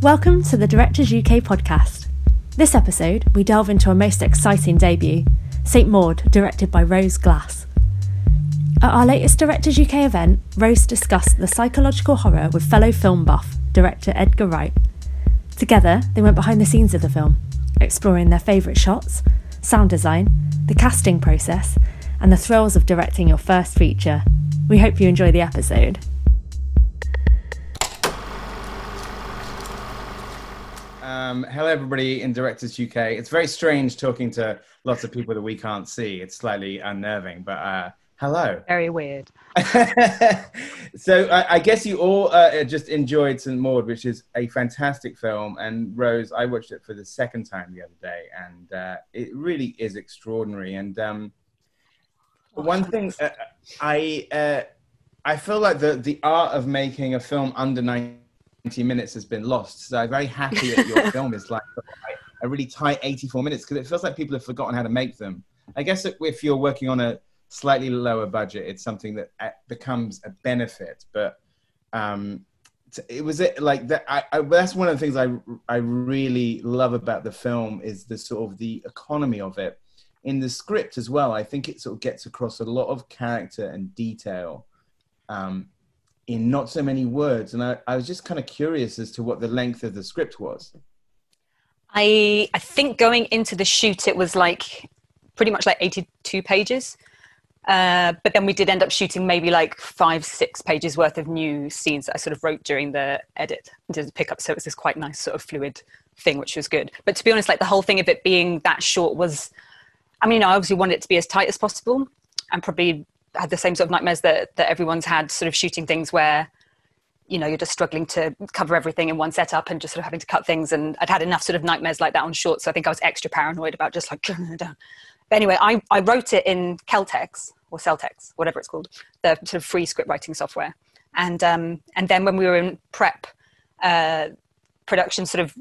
Welcome to the Directors UK podcast. This episode, we delve into a most exciting debut St Maud, directed by Rose Glass. At our latest Directors UK event, Rose discussed the psychological horror with fellow film buff, director Edgar Wright. Together, they went behind the scenes of the film, exploring their favourite shots, sound design, the casting process, and the thrills of directing your first feature. We hope you enjoy the episode. Um, hello, everybody in Directors UK. It's very strange talking to lots of people that we can't see. It's slightly unnerving, but uh, hello. Very weird. so I, I, guess you all uh, just enjoyed St Maud, which is a fantastic film. And Rose, I watched it for the second time the other day, and uh, it really is extraordinary. And um, one thing uh, I uh, I feel like the the art of making a film under 90 minutes has been lost. So I'm very happy that your film is like a really tight 84 minutes because it feels like people have forgotten how to make them. I guess if you're working on a slightly lower budget, it's something that uh, becomes a benefit. But um, it was it like that. I, I, that's one of the things I I really love about the film is the sort of the economy of it. In the script as well, I think it sort of gets across a lot of character and detail um, in not so many words. And I, I was just kind of curious as to what the length of the script was. I I think going into the shoot, it was like pretty much like 82 pages. Uh, but then we did end up shooting maybe like five, six pages worth of new scenes that I sort of wrote during the edit and did pick up. So it was this quite nice sort of fluid thing, which was good. But to be honest, like the whole thing of it being that short was, I mean, I obviously wanted it to be as tight as possible and probably had the same sort of nightmares that, that everyone's had sort of shooting things where you know you're just struggling to cover everything in one setup and just sort of having to cut things. And i'd had enough sort of nightmares like that on short so i think i was extra paranoid about just like but anyway I, I wrote it in celtx or celtx whatever it's called the sort of free script writing software. And um, and then when we were in prep uh, production sort of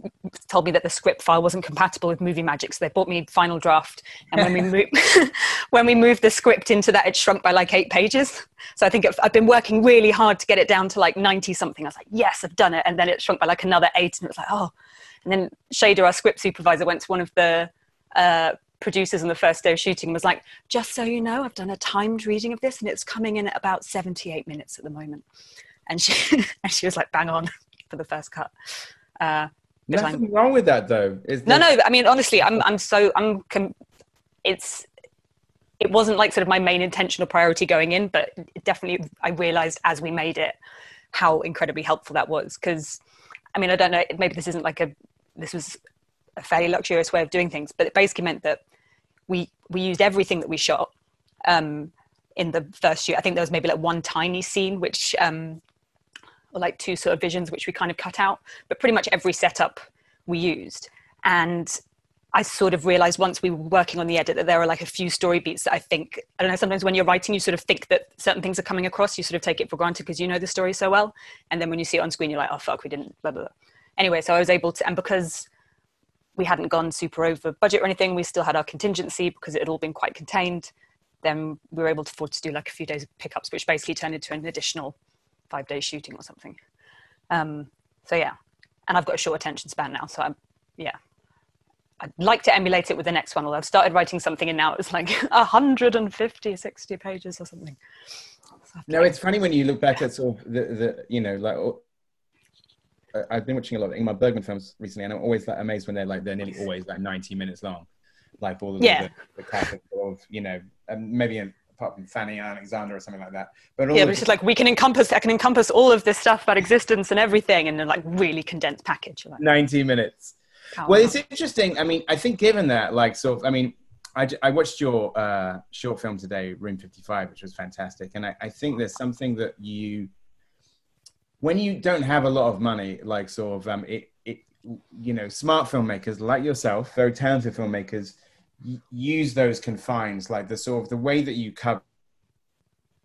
told me that the script file wasn't compatible with movie magic so they bought me final draft. And when we moved when we moved the script into that it shrunk by like eight pages. So i think it, i've been working really hard to get it down to like 90 something. I was like yes i've done it. And then it shrunk by like another eight and it was like oh. And then shader our script supervisor went to one of the uh, producers on the first day of shooting was like just so you know i've done a timed reading of this and it's coming in at about 78 minutes at the moment. And she and she was like bang on for the first cut uh, Nothing wrong with that, though. Is no, no. I mean, honestly, I'm, I'm so, I'm. Com- it's, it wasn't like sort of my main intentional priority going in, but definitely I realized as we made it how incredibly helpful that was. Because, I mean, I don't know. Maybe this isn't like a, this was a fairly luxurious way of doing things, but it basically meant that we we used everything that we shot um, in the first shoot. I think there was maybe like one tiny scene which um, like two sort of visions which we kind of cut out but pretty much every setup we used. And I sort of realized once we were working on the edit that there are like a few story beats that I think I don't know sometimes when you're writing you sort of think that certain things are coming across you sort of take it for granted because you know the story so well. And then when you see it on screen you're like oh fuck we didn't blah blah blah. Anyway so I was able to and because we hadn't gone super over budget or anything we still had our contingency because it had all been quite contained then we were able to afford to do like a few days of pickups which basically turned into an additional five days shooting or something. Um, so yeah, and I've got a short attention span now, so I'm yeah. I'd like to emulate it with the next one, although I've started writing something and now it's like 150, 60 pages or something. So no, it's funny when you look back at sort of the, the you know, like, oh, I've been watching a lot of Ingmar Bergman films recently and I'm always like amazed when they're like, they're nearly always like 90 minutes long. Like all of yeah. the, the, of, you know, maybe in apart from Fanny Alexander or something like that. But yeah, but it's just like we can encompass, I can encompass all of this stuff about existence and everything in a like really condensed package. Like, 90 minutes. Well, it's interesting. I mean, I think given that, like, sort of, I mean, I, I watched your uh, short film today, Room 55, which was fantastic. And I, I think there's something that you, when you don't have a lot of money, like sort of, um, it, it, you know, smart filmmakers like yourself, very talented filmmakers, use those confines, like the sort of the way that you cover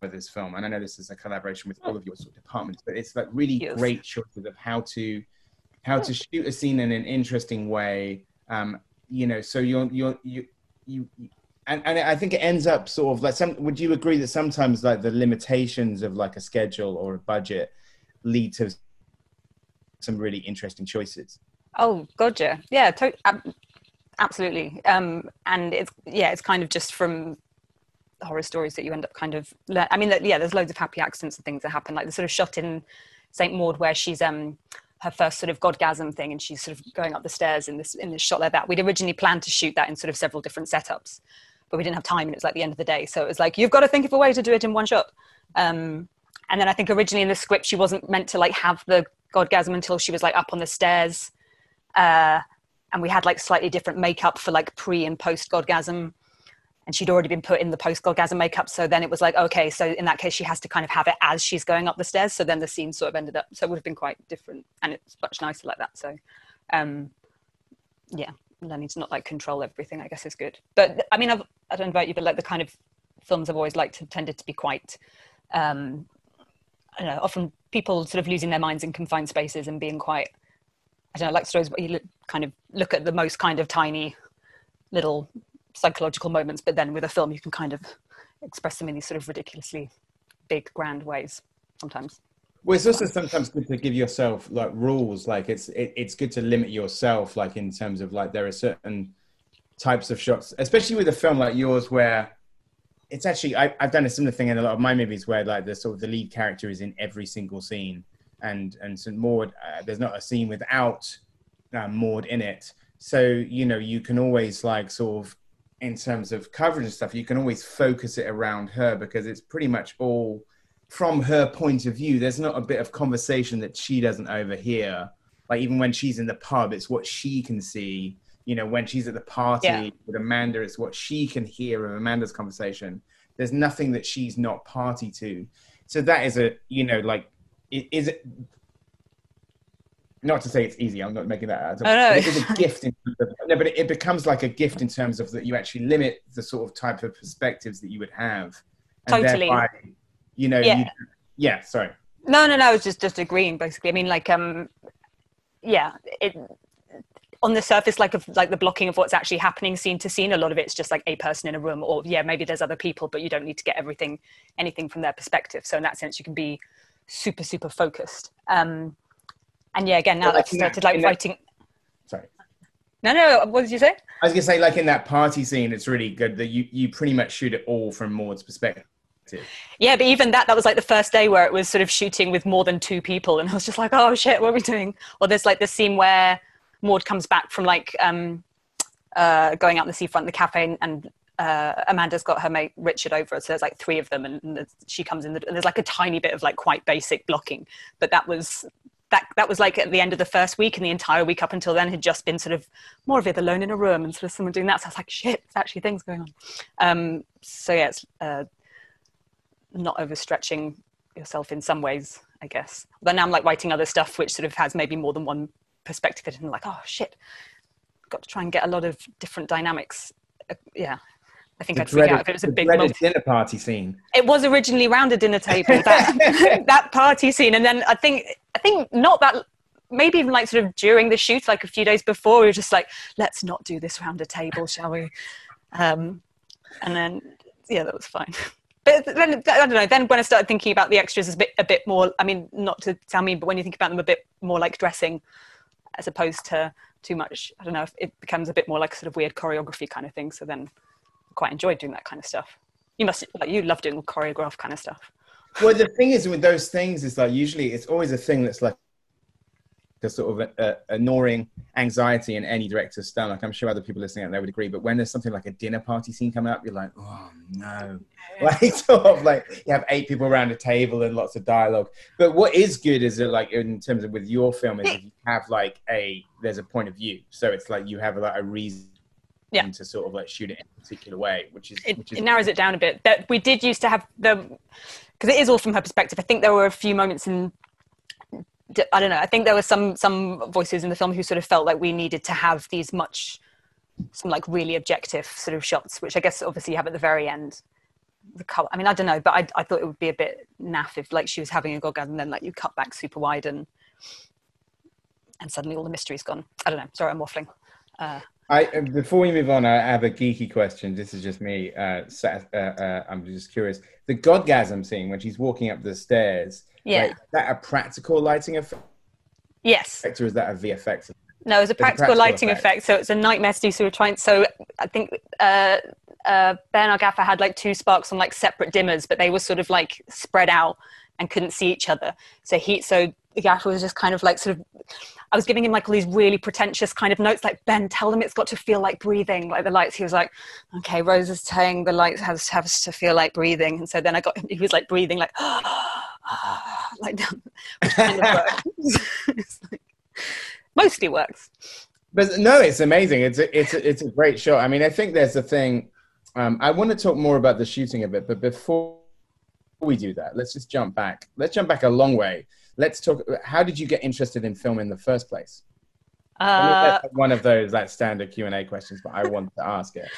this film. And I know this is a collaboration with all of your sort of departments, but it's like really yes. great choices of how to how to shoot a scene in an interesting way. Um, you know, so you're you're you you. And, and I think it ends up sort of like some. Would you agree that sometimes like the limitations of like a schedule or a budget lead to some really interesting choices. Oh, gotcha. Yeah, to- ab- absolutely. Um, and it's yeah, it's kind of just from horror stories that you end up kind of. I mean, yeah, there's loads of happy accidents and things that happen, like the sort of shot in Saint Maud where she's um her first sort of godgasm thing, and she's sort of going up the stairs in this in this shot like that. We'd originally planned to shoot that in sort of several different setups, but we didn't have time, and it was like the end of the day. So it was like you've got to think of a way to do it in one shot. Um, and then I think originally in the script she wasn't meant to like have the godgasm until she was like up on the stairs, uh, and we had like slightly different makeup for like pre and post godgasm and she'd already been put in the post godgasm makeup. So then it was like, okay, so in that case, she has to kind of have it as she's going up the stairs. So then the scene sort of ended up, so it would have been quite different, and it's much nicer like that. So, um, yeah, learning to not like control everything, I guess, is good. But I mean, I've, I don't know about you, but like the kind of films I've always liked have tended to be quite, um, I don't know, often people sort of losing their minds in confined spaces and being quite, I don't know, like stories where you kind of look at the most kind of tiny little psychological moments, but then with a film, you can kind of express them in these sort of ridiculously big, grand ways sometimes. Well, it's also sometimes good to give yourself like rules. Like it's it, it's good to limit yourself, like in terms of like there are certain types of shots, especially with a film like yours, where it's actually I, have done a similar thing in a lot of my movies, where like the sort of the lead character is in every single scene, and and St Maud, uh, there's not a scene without uh, Maud in it. So you know you can always like sort of in terms of coverage and stuff, you can always focus it around her because it's pretty much all from her point of view. There's not a bit of conversation that she doesn't overhear. Like even when she's in the pub, it's what she can see. You know, when she's at the party yeah. with Amanda, it's what she can hear of Amanda's conversation. There's nothing that she's not party to. So that is a, you know, like, is it not to say it's easy. I'm not making that. Out. Oh, no. It is a gift. In, no, but it, it, becomes like a gift in terms of that you actually limit the sort of type of perspectives that you would have. And totally. Thereby, you know. Yeah. You, yeah. Sorry. No, no, no. I was just just agreeing. Basically, I mean, like, um, yeah, it on the surface, like of like the blocking of what's actually happening scene to scene. A lot of it's just like a person in a room, or yeah, maybe there's other people, but you don't need to get everything, anything from their perspective. So in that sense, you can be super, super focused. Um, and yeah, again, now like I've started like writing. Sorry. No, no. What did you say? I was gonna say, like in that party scene, it's really good that you you pretty much shoot it all from Maud's perspective. Yeah, but even that, that was like the first day where it was sort of shooting with more than two people, and I was just like, oh shit, what are we doing? Or there's like the scene where Maud comes back from like um, uh, going out in the seafront, the cafe, and uh, Amanda's got her mate Richard over, so there's like three of them, and, and she comes in, the, and there's like a tiny bit of like quite basic blocking, but that was that that was like at the end of the first week, and the entire week up until then had just been sort of more of it alone in a room and sort of someone doing that. So I was like, shit, there's actually things going on. Um, so yeah, it's uh, not overstretching yourself in some ways, I guess. But now I'm like writing other stuff which sort of has maybe more than one perspective, and like, oh shit, got to try and get a lot of different dynamics. Uh, yeah, I think I'd freak out if it was a big multi- dinner party scene. It was originally round a dinner table that that party scene, and then I think I think not that maybe even like sort of during the shoot, like a few days before, we were just like, let's not do this round a table, shall we? Um, and then yeah, that was fine. But then I don't know. Then when I started thinking about the extras as a bit a bit more, I mean, not to tell me, but when you think about them a bit more like dressing, as opposed to too much, I don't know, it becomes a bit more like sort of weird choreography kind of thing. So then quite enjoyed doing that kind of stuff. You must like you love doing choreograph kind of stuff. Well, the thing is with those things is like usually it's always a thing that's like a sort of a, a, annoying anxiety in any director's stomach. I'm sure other people listening out there would agree. But when there's something like a dinner party scene coming up, you're like, oh no, like sort of like you have eight people around a table and lots of dialogue. But what is good is that like in terms of with your film is you have like a there's a point of view, so it's like you have like a reason yeah. to sort of like shoot it in a particular way, which is it, which is it narrows it down a bit. That we did used to have the because it is all from her perspective. I think there were a few moments in I don't know. I think there were some some voices in the film who sort of felt like we needed to have these much some like really objective sort of shots, which I guess obviously you have at the very end. The color. I mean, I don't know, but I I thought it would be a bit naff if like she was having a godgasm and then like you cut back super wide and and suddenly all the mystery's gone. I don't know. Sorry, I'm waffling. Uh, I before we move on, I have a geeky question. This is just me. Uh, uh, uh, I'm just curious. The godgasm scene when she's walking up the stairs. Yeah. Like, that a practical lighting effect? Yes. Or is that a VFX? No, it's a practical, practical lighting effect. effect. So it's a nightmare to do. So we we're trying. So I think uh, uh, our gaffer, had like two sparks on like separate dimmers, but they were sort of like spread out and couldn't see each other. So he, so the gaffer was just kind of like sort of. I was giving him like all these really pretentious kind of notes, like Ben, tell them it's got to feel like breathing, like the lights. He was like, "Okay, Rose is saying the lights has has to feel like breathing," and so then I got he was like breathing like, like which kind of works. Like- mostly works. But no, it's amazing. It's a, it's a, it's a great shot. I mean, I think there's a thing. Um, I want to talk more about the shooting of it, but before we do that, let's just jump back. Let's jump back a long way. Let's talk. How did you get interested in film in the first place? Uh, one of those like standard Q and A questions, but I want to ask it.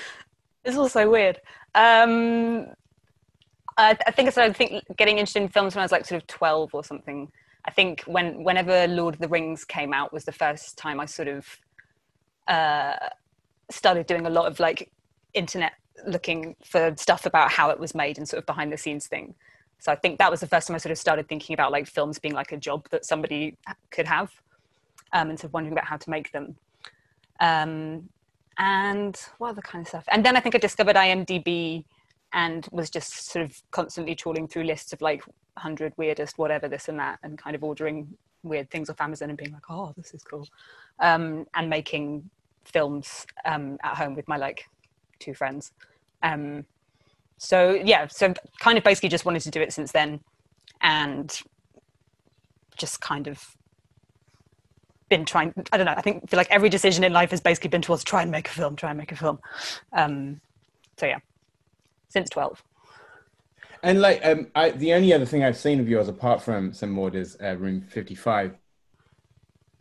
It's also weird. Um, I, I think I started think getting interested in films when I was like sort of twelve or something. I think when whenever Lord of the Rings came out was the first time I sort of uh, started doing a lot of like internet looking for stuff about how it was made and sort of behind the scenes thing. So I think that was the first time I sort of started thinking about like films being like a job that somebody could have, um, and sort of wondering about how to make them. Um, and what other kind of stuff? And then I think I discovered IMDb and was just sort of constantly trawling through lists of like 100 weirdest whatever this and that and kind of ordering weird things off Amazon and being like, oh, this is cool. Um, and making films um, at home with my like two friends. Um, so yeah, so kind of basically just wanted to do it since then and just kind of been trying i don't know i think feel like every decision in life has basically been towards try and make a film try and make a film um so yeah since 12 And like, um, I, the only other thing I've seen of yours apart from Saint Maud is uh, Room Fifty Five.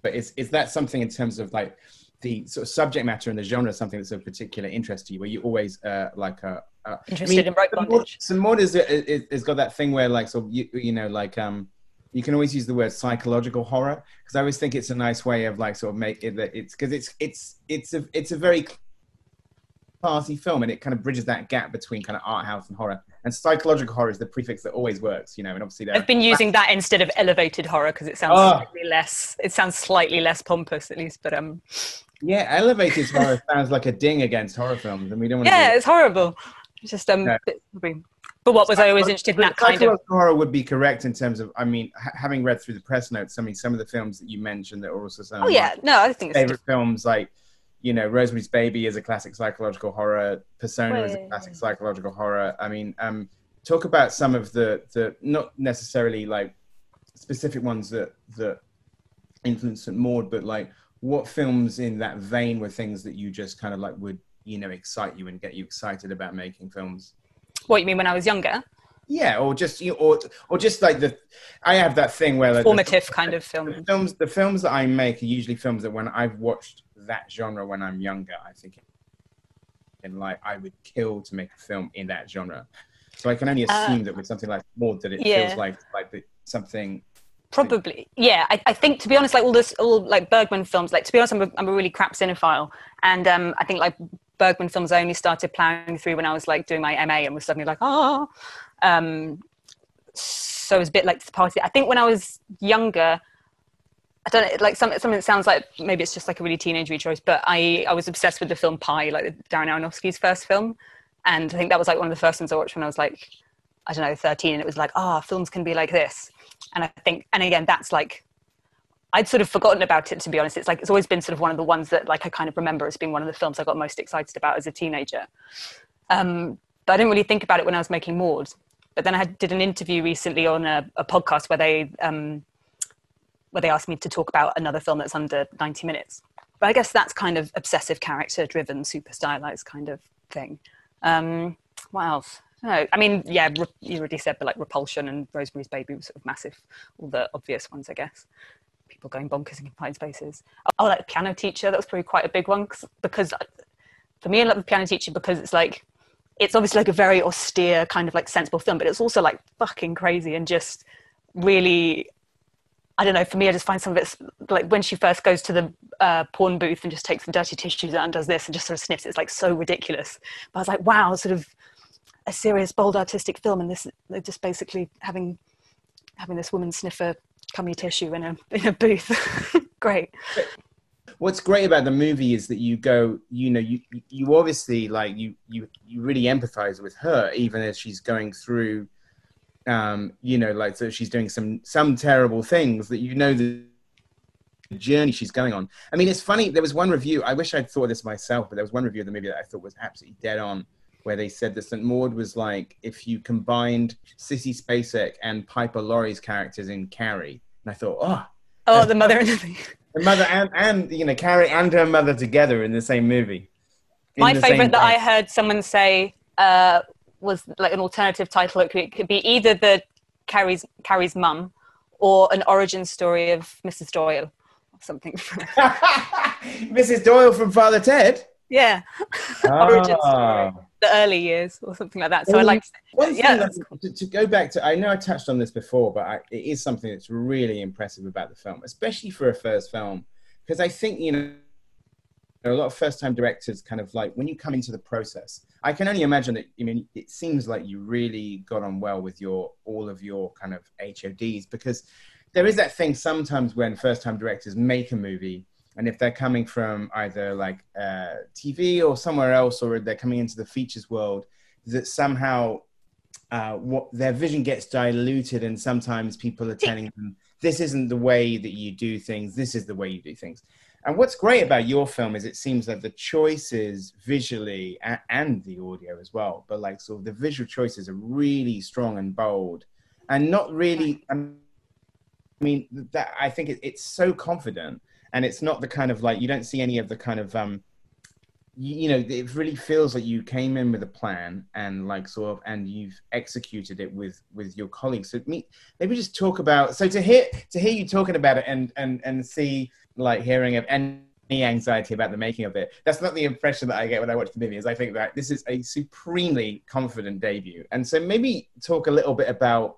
But is is that something in terms of like the sort of subject matter and the genre something that's of particular interest to you? Where you always uh, like a, uh, Interested in rope bondage. Maud, Saint Maud is, is, is got that thing where like so you you know like um you can always use the word psychological horror because I always think it's a nice way of like sort of make it that it's because it's it's it's a it's a very classy film and it kind of bridges that gap between kind of art house and horror and psychological horror is the prefix that always works you know and obviously i've been using that instead of elevated horror because it sounds Oh. slightly less it sounds slightly less pompous at least but um yeah elevated horror sounds like a ding against horror films and we don't want yeah it's horrible just um No. but what was i always interested in that kind of horror would be correct in terms of i mean ha- having read through the press notes i mean some of the films that you mentioned that are also some oh yeah no i think favorite films like you know rosemary's baby is a classic psychological horror persona is a classic psychological horror i mean um talk about some of the the not necessarily like specific ones that that influenced St. Maud, but like what films in that vein were things that you just kind of like would you know excite you and get you excited about making films what you mean when i was younger yeah or just you or or just like the i have that thing where like, the- formative kind of the film films the films that i make are usually films that when i've watched that genre when i'm younger i think and like i would kill to make a film in that genre so i can only Uh, assume that with something like Maud that it yeah. feels like like something Probably, yeah. I, I think to be honest, like all this, all like Bergman films. Like to be honest, I'm a, I'm a really crap cinephile, and um, I think like Bergman films I only started plowing through when I was like doing my MA and was suddenly like, ah. Um, so it was a bit like the party. I think when I was younger, I don't know, like some, something that sounds like maybe it's just like a really teenage choice, but I, I was obsessed with the film Pi, like Darren Aronofsky's first film. And I think that was like one of the first ones I watched when I was like, I don't know, 13. And it was like, ah, films can be like this. And I think, and again, that's like, I'd sort of forgotten about it, to be honest. It's like, it's always been sort of one of the ones that like I kind of remember as being one of the films I got most excited about as a teenager. Um, but I didn't really think about it when I was making Maud. But then I had, did an interview recently on a, a podcast where they, um, where they asked me to talk about another film that's under 90 minutes. But I guess that's kind of obsessive character driven, super stylized kind of thing. Um, what else? I. I mean, yeah, you already said, but like Repulsion and Rosemary's Baby was sort of massive. All the obvious ones, I guess. People going bonkers in confined spaces. Oh, like the piano teacher, that was probably quite a big one because for me, I love the piano teacher because it's like, it's obviously like a very austere kind of like sensible film, but it's also like fucking crazy and just really I don't know. For me, I just find some of it's like when she first goes to the uh, porn booth and just takes the dirty tissues out and does this and just sort of sniffs. It's like so ridiculous. But I was like, wow, sort of a serious, bold, artistic film, and this they're just basically having having this woman sniff a cummy tissue in a in a booth. great. What's great about the movie is that you go, you know, you you obviously like you you you really empathize with her even as she's going through, um, you know, like so she's doing some some terrible things that you know the journey she's going on. I mean, it's funny. There was one review. I wish I'd thought this myself, but there was one review of the movie that I thought was absolutely dead on, where they said that St. Maud was like if you combined Sissy Spacek and Piper Laurie's characters in Carrie. And I thought, oh, oh, the mother and the the mother and, and you know Carrie and her mother together in the same movie. My favorite that I heard someone say uh, was like an alternative title. It could, it could be either the Carrie's Carrie's mum or an origin story of Mrs. Doyle or something. Mrs. Doyle from Father Ted. Yeah, Ah. origin story, the early years or something like that. So I like. Thing Yeah, that- to, to go back to, I know I touched on this before, but I, it is something that's really impressive about the film, especially for a first film, because I think you know a lot of first-time directors kind of like when you come into the process. I can only imagine that. I mean, it seems like you really got on well with your all of your kind of HODs because there is that thing sometimes when first-time directors make a movie and if they're coming from either like uh, TV or somewhere else, or they're coming into the features world, that somehow uh, what their vision gets diluted, and sometimes people are telling them this isn't the way that you do things. This is the way you do things. And what's great about your film is it seems that the choices visually and, and the audio as well, but like sort of the visual choices are really strong and bold, and not really. I mean, that I think it, it's so confident and it's not the kind of like you don't see any of the kind of um you, you know it really feels like you came in with a plan and like sort of and you've executed it with with your colleagues. So me maybe just talk about so to hear to hear you talking about it and and and see like hearing of any anxiety about the making of it that's not the impression that i get when i watch the movie is i think that this is a supremely confident debut. And so maybe talk a little bit about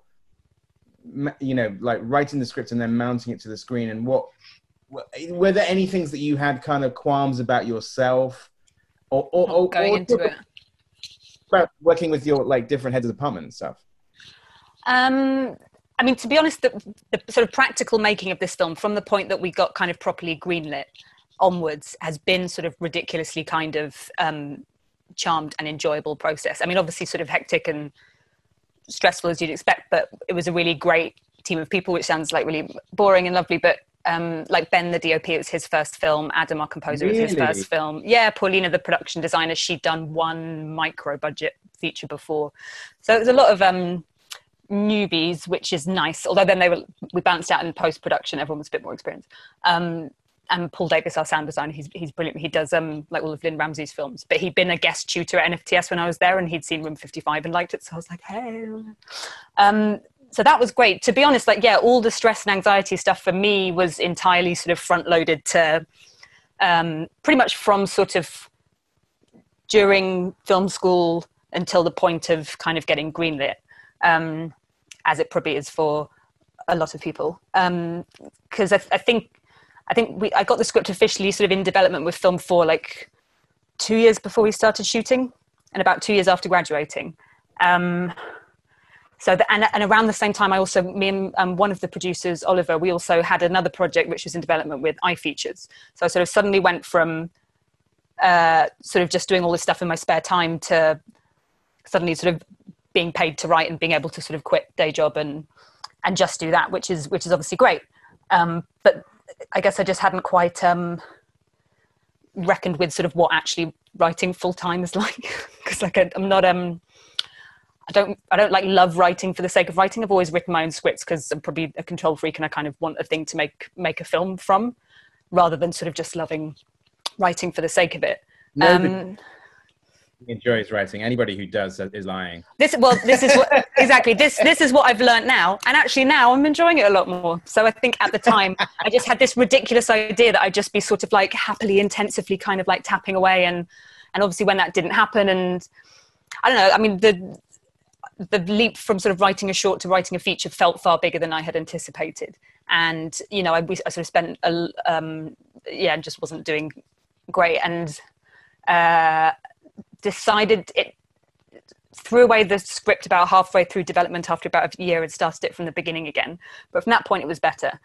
you know like writing the script and then mounting it to the screen and what were there any things that you had kind of qualms about yourself or, or, or going or into it. about working with your like different heads of department and stuff Um, I mean, to be honest, the, the sort of practical making of this film, from the point that we got kind of properly greenlit onwards, has been sort of ridiculously kind of um, charmed and enjoyable process. I mean, obviously, sort of hectic and stressful as you'd expect, but it was a really great team of people, which sounds like really boring and lovely, but. Um, like Ben, the DOP, it was his first film. Adam, our composer, it was his first film. Yeah, Paulina, the production designer, she'd done one micro budget feature before, so it was a lot of um, newbies, which is nice. Although then they were we balanced out in post production, everyone was a bit more experienced. Um, and Paul Davis, our sound designer, he's he's brilliant. He does um like all of Lynne Ramsay's films, but he'd been a guest tutor at NFTS when I was there, and he'd seen Room Fifty Five and liked it. So I was like, hey. Um, so that was great. To be honest, like yeah, all the stress and anxiety stuff for me was entirely sort of front loaded to um, pretty much from sort of during film school until the point of kind of getting greenlit, um, as it probably is for a lot of people. Because I, I think I think we I got the script officially sort of in development with Film Four like two years before we started shooting, and about two years after graduating. So the, and, and around the same time, I also me and um, one of the producers, Oliver, we also had another project which was in development with iFeatures. So I sort of suddenly went from uh, sort of just doing all this stuff in my spare time to suddenly sort of being paid to write and being able to sort of quit day job and and just do that, which is which is obviously great. Um, but I guess I just hadn't quite um, reckoned with sort of what actually writing full time is like because like I, I'm not um I don't I don't like love writing for the sake of writing. I've always written my own scripts because I'm probably a control freak and I kind of want a thing to make make a film from, rather than sort of just loving writing for the sake of it. Nobody Um, enjoys writing anybody who does is lying this well this is what exactly this this is what I've learned now, and actually now I'm enjoying it a lot more. So I think at the time I just had this ridiculous idea that I'd just be sort of like happily intensively kind of like tapping away, and and obviously when that didn't happen, and I don't know. I mean the the leap from sort of writing a short to writing a feature felt far bigger than I had anticipated. And, you know, I, I sort of spent, a, um, yeah, and just wasn't doing great and uh, decided it threw away the script about halfway through development after about a year and started it from the beginning again. But from that point, it was better.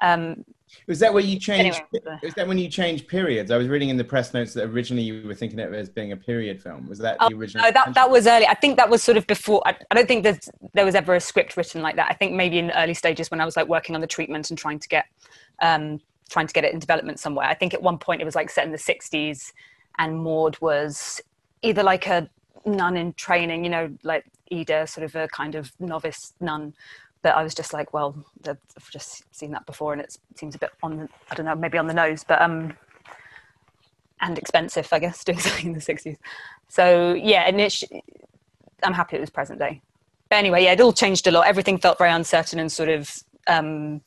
Um, Was that where you changed? Anyway. Was that when you changed periods? I was reading in the press notes that originally you were thinking of it as being a period film. Was that Oh, the original? no, that that was early. I think that was sort of before. I, I don't think there was ever a script written like that. I think maybe in the early stages when I was like working on the treatment and trying to get um, trying to get it in development somewhere. I think at one point it was like set in the '60s, and Maud was either like a nun in training, you know, like Ida, sort of a kind of novice nun. But I was just like, well, I've just seen that before, and it seems a bit on the, I don't know, maybe on the nose, but um, and expensive, I guess, doing something in the '60s. So yeah, and it sh- I'm happy it was present day. But anyway, yeah, it all changed a lot. Everything felt very uncertain and sort of um,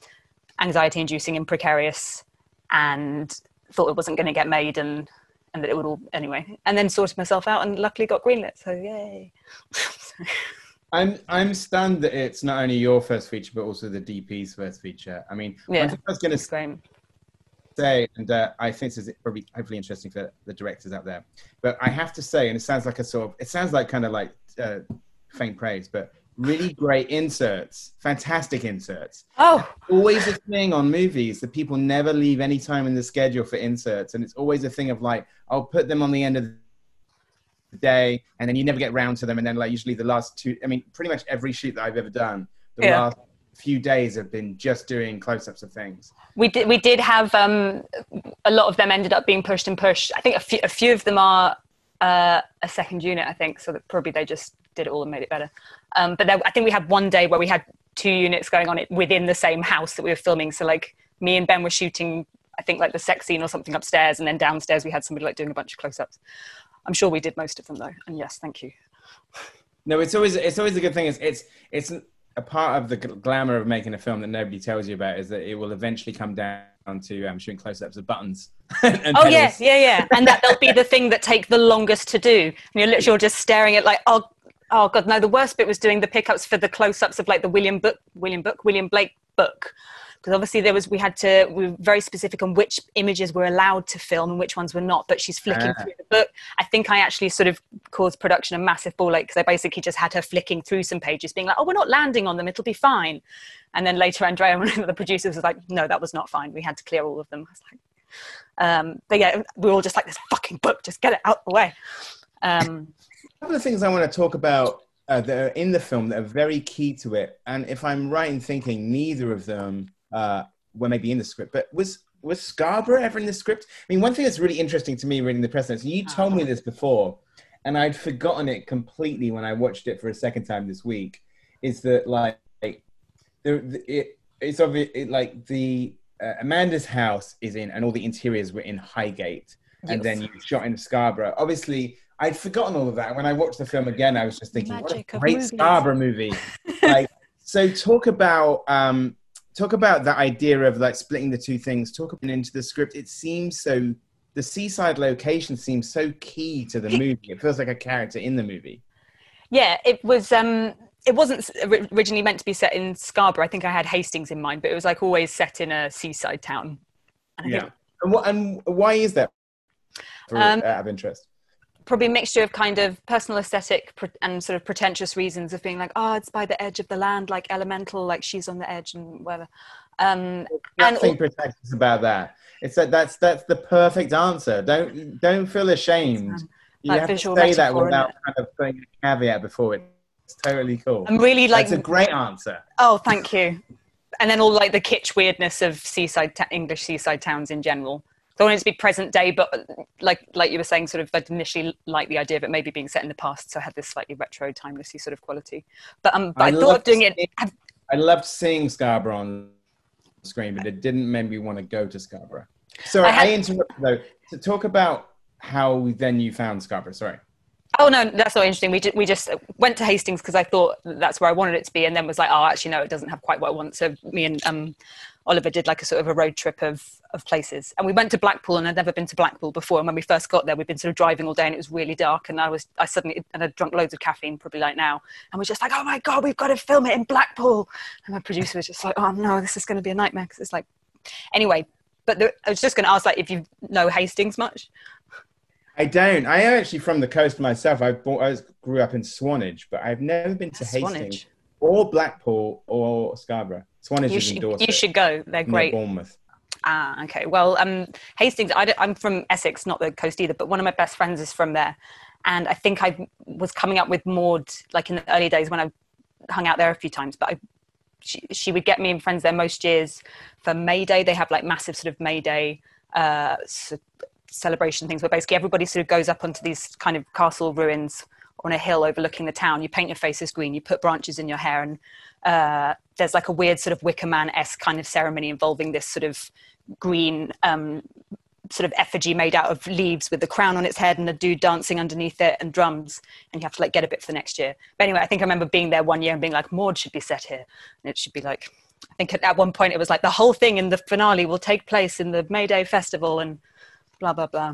anxiety-inducing and precarious, and thought it wasn't going to get made, and and that it would all anyway. And then sorted myself out, and luckily got greenlit. So yay! I'm I'm stunned that it's not only your first feature but also the DP's first feature. I mean, Yeah. I was going to say, and uh, I think this is probably hopefully interesting for the directors out there. But I have to say, and it sounds like a sort of, it sounds like kind of like uh, faint praise, but really great inserts, fantastic inserts. Oh, Always a thing on movies that people never leave any time in the schedule for inserts, and it's always a thing of like, I'll put them on the end of the day, and then you never get round to them, and then like usually the last two, I mean, pretty much every shoot that I've ever done, the Yeah. last few days have been just doing close-ups of things. we did. We did have um, a lot of them ended up being pushed and pushed. I think a few, a few of them are uh, a second unit. I think so that probably they just did it all and made it better. Um, but there, I think we had one day where we had two units going on it within the same house that we were filming. So like me and Ben were shooting, I think like the sex scene or something upstairs, and then downstairs we had somebody like doing a bunch of close-ups. I'm sure we did most of them though. And yes, thank you. No, it's always it's always a good thing. It's it's it's a part of the glamour of making a film that nobody tells you about is that it will eventually come down to um, shooting close-ups of buttons. and Oh pedals. yeah, yeah, yeah. And that they'll be the thing that take the longest to do. And you're literally just staring at like, oh, oh god, no. The worst bit was doing the pickups for the close-ups of like the William Book, William Book, William Blake book. Because obviously there was, we had to, we were very specific on which images were allowed to film and which ones were not. But she's flicking Ah. through the book. I think I actually sort of caused production a massive ball ache because I basically just had her flicking through some pages, being like, oh, we're not landing on them. It'll be fine. And then later, Andrea, one of the producers, was like, no, that was not fine. We had to clear all of them. I was like, um, but yeah, we were all just like this fucking book, just get it out the way. Um, couple of things I want to talk about uh, that are in the film that are very key to it. And if I'm right in thinking, neither of them uh, were maybe in the script. But was was Scarborough ever in the script? I mean, one thing that's really interesting to me reading the press notes, and you told me this before, and I'd forgotten it completely when I watched it for a second time this week, is that like the, the it, it's obvious it, like the uh, Amanda's house is in, and all the interiors were in Highgate, and then you shot in Scarborough. Obviously, I'd forgotten all of that. When I watched the film again, I was just thinking, Magic what a great movies. Scarborough movie. like, so talk about um, talk about that idea of like splitting the two things. Talk about into the script. It seems so. The seaside location seems so key to the movie. It feels like a character in the movie. yeah, it was. Um, it wasn't originally meant to be set in Scarborough. I think I had Hastings in mind, but it was like always set in a seaside town. And Yeah. think And what and why is that? For, Um, out of interest. Probably a mixture of kind of personal aesthetic and sort of pretentious reasons of being like, oh, it's by the edge of the land, like elemental, like she's on the edge and whatever. Um, and Nothing pretentious about that. It's that that's that's the perfect answer. Don't don't feel ashamed. You Like have to say that without kind of putting a caveat before it. It's totally cool. I'm really like that's a great answer. Oh, thank you. And then all like the kitsch weirdness of seaside ta- English seaside towns in general. I wanted to be present day, but like like you were saying, sort of I'd initially like the idea of it maybe being set in the past, so I had this slightly retro, timelessy sort of quality. But um, but I, thought loved of doing it. seeing- I loved seeing Scarborough on screen, but it didn't make me want to go to Scarborough. Sorry, I I, interrupted though. To talk about how then you found Scarborough. Sorry. Oh no, that's not interesting. We just, we just went to Hastings because I thought that's where I wanted it to be, and then was like, oh, actually no, it doesn't have quite what I want. So me and um, Oliver did like a sort of a road trip of of places, and we went to Blackpool, and I'd never been to Blackpool before. And when we first got there, we'd been sort of driving all day, and it was really dark, and I was I suddenly and I'd drunk loads of caffeine, probably like now, and we're just like, oh my god, we've got to film it in Blackpool, and my producer was just like, oh no, this is going to be a nightmare because it's like, anyway. But the, I was just going to ask, like, if you know Hastings much. I don't. I am actually from the coast myself. I, bought, I grew up in Swanage, but I've never been to Swanage. Hastings or Blackpool or Scarborough. Swanage You is in should, Dorset. you should go. They're great. Bournemouth. Ah, okay. Well, um, Hastings, I am from Essex, not the coast either, but one of my best friends is from there. And I think I was coming up with Maud, like in the early days when I hung out there a few times, but I, she, she would get me and friends there most years for May Day. They have like massive sort of May Day uh, celebration things where basically everybody sort of goes up onto these kind of castle ruins on a hill overlooking the town. You paint your faces green, you put branches in your hair, and uh, there's like a weird sort of Wicker Man esque kind of ceremony involving this sort of green um, sort of effigy made out of leaves with the crown on its head and a dude dancing underneath it and drums and you have to like get a bit for the next year but anyway i think i remember being there one year and being like maud should be set here and it should be like i think at, at one point it was like the whole thing in the finale will take place in the may day festival and blah blah blah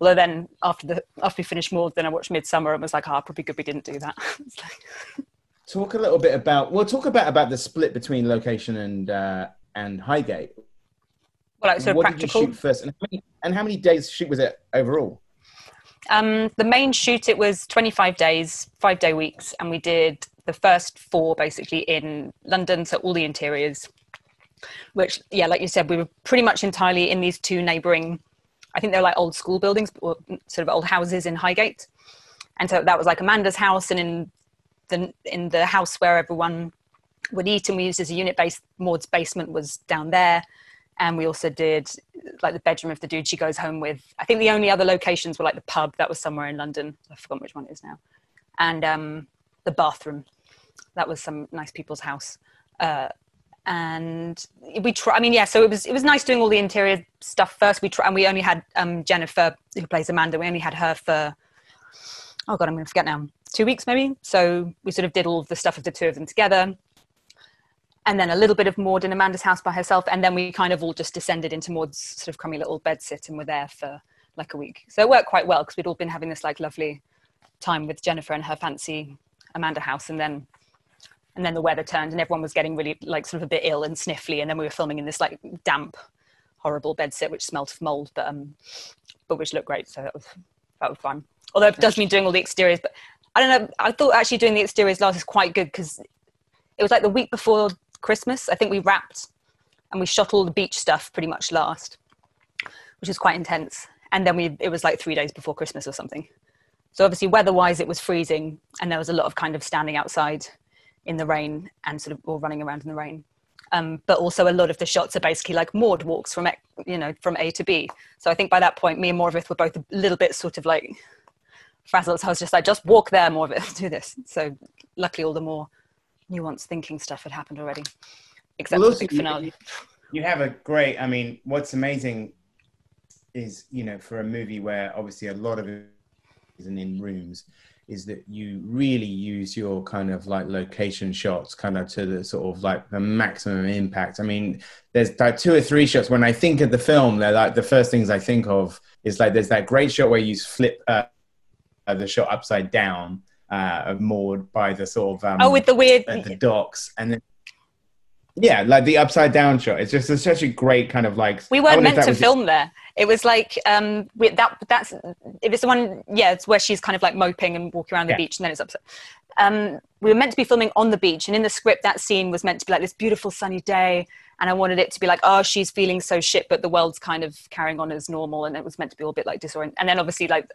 although then after the after we finished maud then i watched Midsommar and was like oh probably good we didn't do that like- Talk a little bit about. Well, talk about about the split between location and uh, and Highgate. well like sort of what practical did you shoot first, and how, many, and how many days shoot was it overall? Um, the main shoot it was 25 days, five day weeks, and we did the first four basically in London, so all the interiors. Which, yeah, like you said, we were pretty much entirely in these two neighbouring. I think they're like old school buildings, or sort of old houses in Highgate, and so that was like Amanda's house, and in the in the house where everyone would eat, and we used as a unit base. Maud's basement was down there, and we also did like the bedroom of the dude she goes home with. I think the only other locations were like the pub that was somewhere in London. I've forgotten which one it is now, and um, the bathroom. That was some nice people's house. Uh, and we try. I mean, yeah. So it was it was nice doing all the interior stuff first. We try, and we only had um, Jennifer who plays Amanda. We only had her for oh god, I'm to forget now. Two weeks maybe. So we sort of did all of the stuff of the two of them together and then a little bit of Maud in Amanda's house by herself, and then we kind of all just descended into Maud's sort of crummy little bed sit, and were there for like a week. So it worked quite well because we'd all been having this like lovely time with Jennifer and her fancy Amanda house, and then and then the weather turned, and everyone was getting really like sort of a bit ill and sniffly, and then we were filming in this like damp, horrible bed sit which smelt of mold, but um, but which looked great, so that was that was fun. Although it does mean doing all the exteriors, but I don't know. I thought actually doing the exteriors last is quite good because it was like the week before Christmas. I think we wrapped and we shot all the beach stuff pretty much last, which was quite intense. And then we it was like three days before Christmas or something. So obviously weather-wise it was freezing, and there was a lot of kind of standing outside in the rain and sort of all running around in the rain. Um, but also a lot of the shots are basically like Maud walks from you know from A to B. So I think by that point me and Morfydd were both a little bit sort of like frazzled. So I was just like, just walk there, Morfydd, do this. So luckily all the more nuanced thinking stuff had happened already, except Well, for the big finale. You have a great. I mean, what's amazing is you know for a movie where obviously a lot of it isn't in rooms, is that you really use your kind of like location shots kind of to the sort of like the maximum impact. I mean, there's like two or three shots when I think of the film. They're like the first things I think of is like there's that great shot where you flip uh, uh, the shot upside down uh, Maud by the sort of um, oh, with the weird. the docks and then yeah like the upside down shot it's just it's such a great kind of like we weren't meant to film there. It was like um, we, that. That's it was the one. Yeah, it's where she's kind of like moping and walking around the Yeah. beach, and then it's upset. Um, we were meant to be filming on the beach, and in the script, that scene was meant to be like this beautiful sunny day, and I wanted it to be like, oh, she's feeling so shit, but the world's kind of carrying on as normal, and it was meant to be all a bit like disoriented. And then obviously, like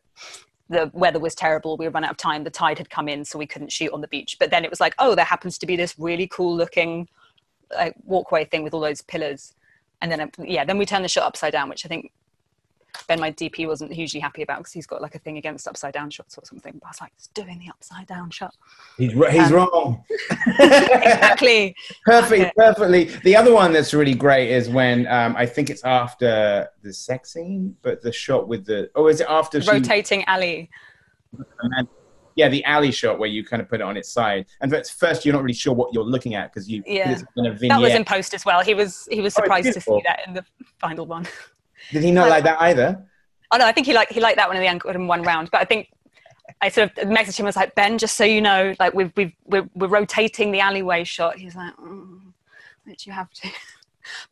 the weather was terrible. We ran out of time. The tide had come in, so we couldn't shoot on the beach. But then it was like, oh, there happens to be this really cool looking like walkway thing with all those pillars. And then, uh, yeah, then we turn the shot upside down, which I think Ben, my DP, wasn't hugely happy about because he's got like a thing against upside down shots or something. But I was like, it's doing the upside down shot. he's, he's Um, wrong Exactly. perfect perfectly the other one that's really great is when um i think it's after the sex scene but the shot with the oh is it after she Rotating alley. Yeah the alley shot where you kind of put it on its side and at first you're not really sure what you're looking at because you Yeah. it's in a That was in post as well. He was he was Oh, surprised to see that in the final one. did he not like that either Oh no, I think he liked he liked that one in the end in one round. But I think I sort of messaged him was like Ben, just so you know, like we've we've we're, we're rotating the alleyway shot. He's like, mm, which you have to.